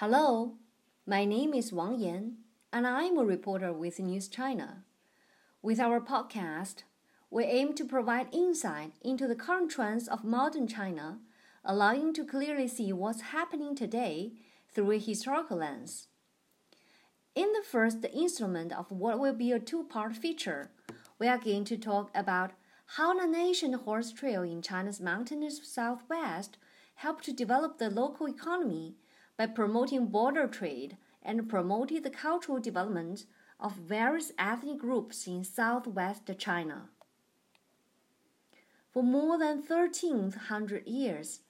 Hello, my name is Wang Yan, and I'm a reporter with News China. With our podcast, we aim to provide insight into the current trends of modern China, allowing to clearly see what's happening today through a historical lens. In the first installment of what will be a two part feature, we are going to talk about how the Nation Horse Trail in China's mountainous southwest helped to develop the local economy by promoting border trade and promoting the cultural development of various ethnic groups in southwest China. For more than 1300 years,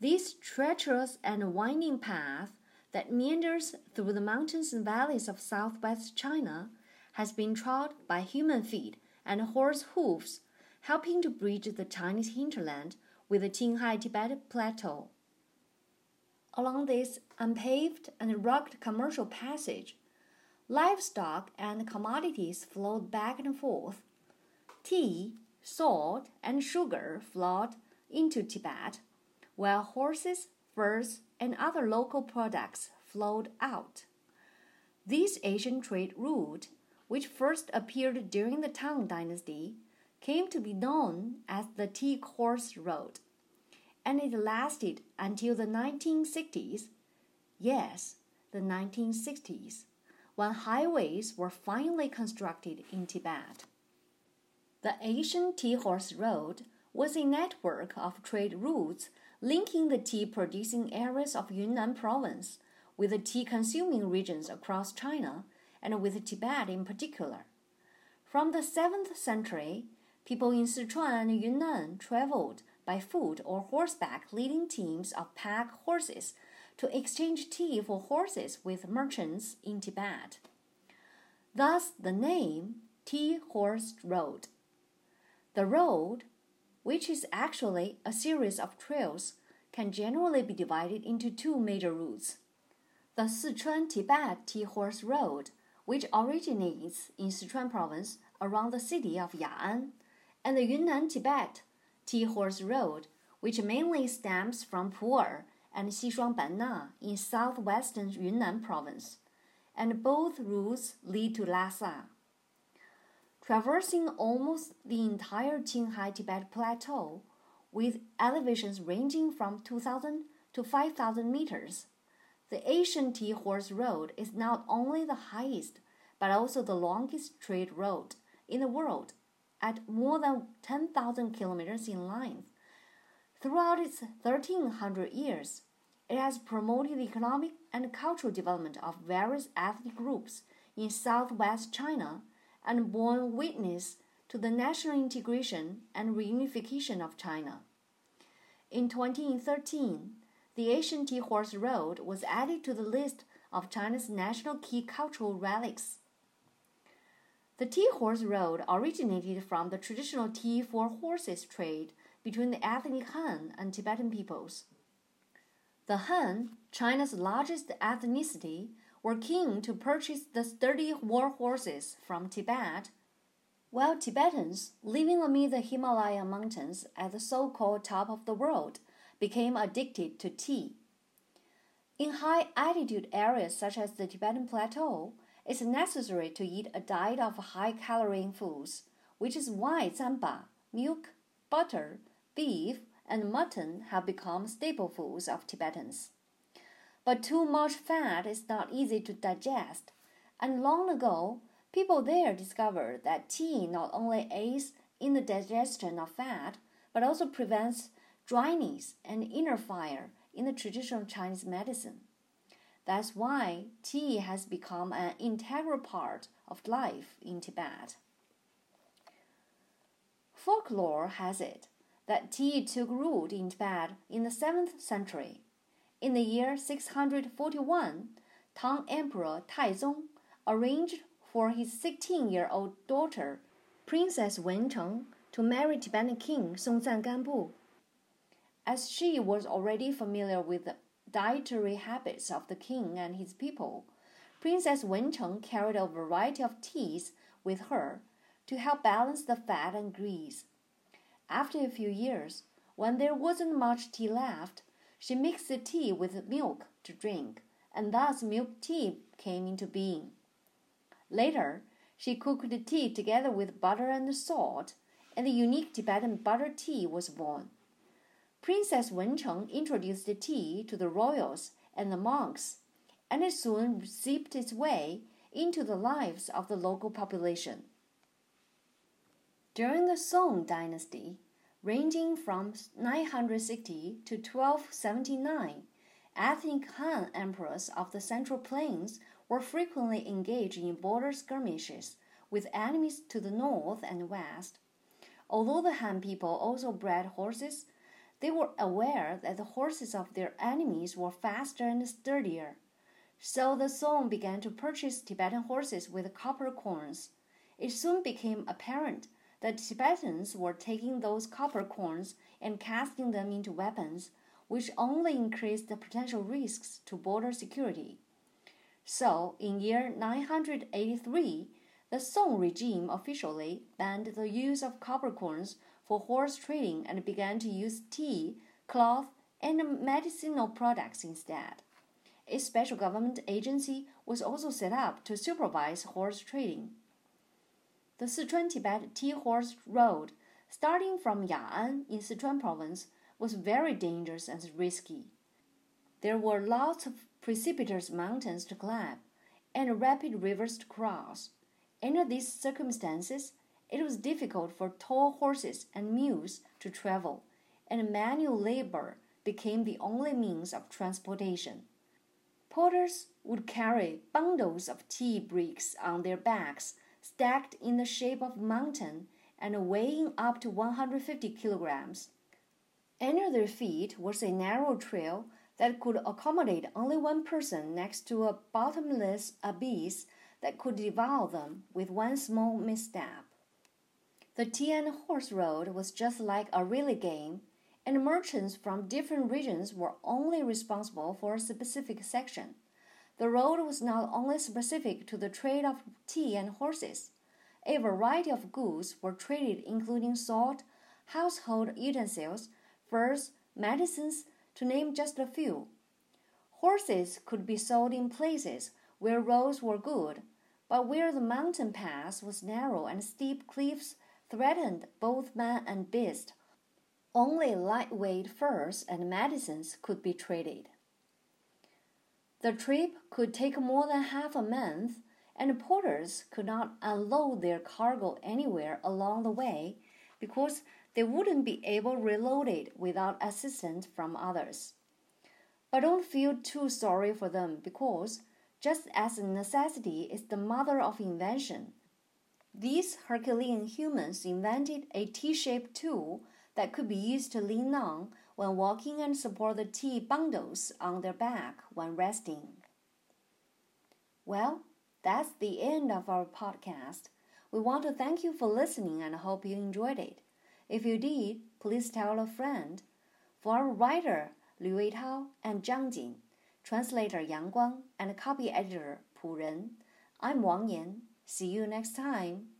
this treacherous and winding path that meanders through the mountains and valleys of southwest China has been trod by human feet and horse hooves, helping to bridge the Chinese hinterland with the Qinghai Tibet Plateau. Along this unpaved and rugged commercial passage, livestock and commodities flowed back and forth. Tea, salt, and sugar flowed into Tibet, while horses, furs, and other local products flowed out. This Asian trade route, which first appeared during the Tang Dynasty, came to be known as the Tea Horse Road and it lasted until the 1960s. Yes, the 1960s, when highways were finally constructed in Tibet. The Ancient Tea Horse Road was a network of trade routes linking the tea producing areas of Yunnan province with the tea consuming regions across China and with Tibet in particular. From the 7th century, people in Sichuan and Yunnan traveled by foot or horseback leading teams of pack horses to exchange tea for horses with merchants in Tibet. Thus, the name Tea Horse Road. The road, which is actually a series of trails, can generally be divided into two major routes. The Sichuan Tibet Tea Horse Road, which originates in Sichuan province around the city of Ya'an, and the Yunnan Tibet Tea Horse Road, which mainly stems from Pu'er and Xishuangbanna in southwestern Yunnan province, and both routes lead to Lhasa. Traversing almost the entire Qinghai Tibet Plateau, with elevations ranging from 2,000 to 5,000 meters, the Ancient Tea Horse Road is not only the highest but also the longest trade road in the world at more than 10,000 kilometers in length. Throughout its 1300 years, it has promoted the economic and cultural development of various ethnic groups in southwest China and borne witness to the national integration and reunification of China. In 2013, the Ancient Tea Horse Road was added to the list of China's national key cultural relics. The tea horse road originated from the traditional tea for horses trade between the ethnic Han and Tibetan peoples. The Han, China's largest ethnicity, were keen to purchase the sturdy war horses from Tibet, while Tibetans, living amid the Himalaya mountains at the so called top of the world, became addicted to tea. In high altitude areas such as the Tibetan Plateau, it's necessary to eat a diet of high calorie foods, which is why tsampa, milk, butter, beef, and mutton have become staple foods of Tibetans. But too much fat is not easy to digest, and long ago, people there discovered that tea not only aids in the digestion of fat, but also prevents dryness and inner fire in the traditional Chinese medicine. That's why tea has become an integral part of life in Tibet. Folklore has it that tea took root in Tibet in the 7th century. In the year 641, Tang Emperor Taizong arranged for his 16 year old daughter, Princess Wencheng, to marry Tibetan King Songtsan Gampo. As she was already familiar with the dietary habits of the king and his people, Princess Wencheng carried a variety of teas with her to help balance the fat and grease. After a few years, when there wasn't much tea left, she mixed the tea with milk to drink and thus milk tea came into being. Later, she cooked the tea together with butter and salt, and the unique Tibetan butter tea was born. Princess Wencheng introduced the tea to the royals and the monks, and it soon seeped its way into the lives of the local population. During the Song dynasty, ranging from 960 to 1279, ethnic Han emperors of the Central Plains were frequently engaged in border skirmishes with enemies to the north and west. Although the Han people also bred horses, they were aware that the horses of their enemies were faster and sturdier. So the Song began to purchase Tibetan horses with copper coins. It soon became apparent that Tibetans were taking those copper coins and casting them into weapons, which only increased the potential risks to border security. So, in year 983, the Song regime officially banned the use of copper coins for horse trading and began to use tea, cloth, and medicinal products instead. A special government agency was also set up to supervise horse trading the Sichuan Tibet Tea Horse Road, starting from Ya'an in Sichuan province, was very dangerous and risky. There were lots of precipitous mountains to climb and rapid rivers to cross. Under these circumstances, it was difficult for tall horses and mules to travel, and manual labor became the only means of transportation. Porters would carry bundles of tea bricks on their backs stacked in the shape of a mountain and weighing up to 150 kilograms. Under their feet was a narrow trail that could accommodate only one person next to a bottomless abyss that could devour them with one small misstep. The Tea Horse Road was just like a relay game, and merchants from different regions were only responsible for a specific section. The road was not only specific to the trade of tea and horses. A variety of goods were traded, including salt, household utensils, furs, medicines, to name just a few. Horses could be sold in places where roads were good, but where the mountain pass was narrow and steep cliffs threatened both man and beast, only lightweight furs and medicines could be traded. The trip could take more than half a month, and porters could not unload their cargo anywhere along the way because they wouldn't be able to reload it without assistance from others. But don't feel too sorry for them because, just as necessity is the mother of invention, these Herculean humans invented a T shaped tool that could be used to lean on when walking and support the tea bundles on their back when resting. Well, that's the end of our podcast. We want to thank you for listening and hope you enjoyed it. If you did, please tell a friend. For our writer Liu Weitao and Zhang Jin, translator Yang Guang, and copy editor Pu Ren, I'm Wang Yan. See you next time.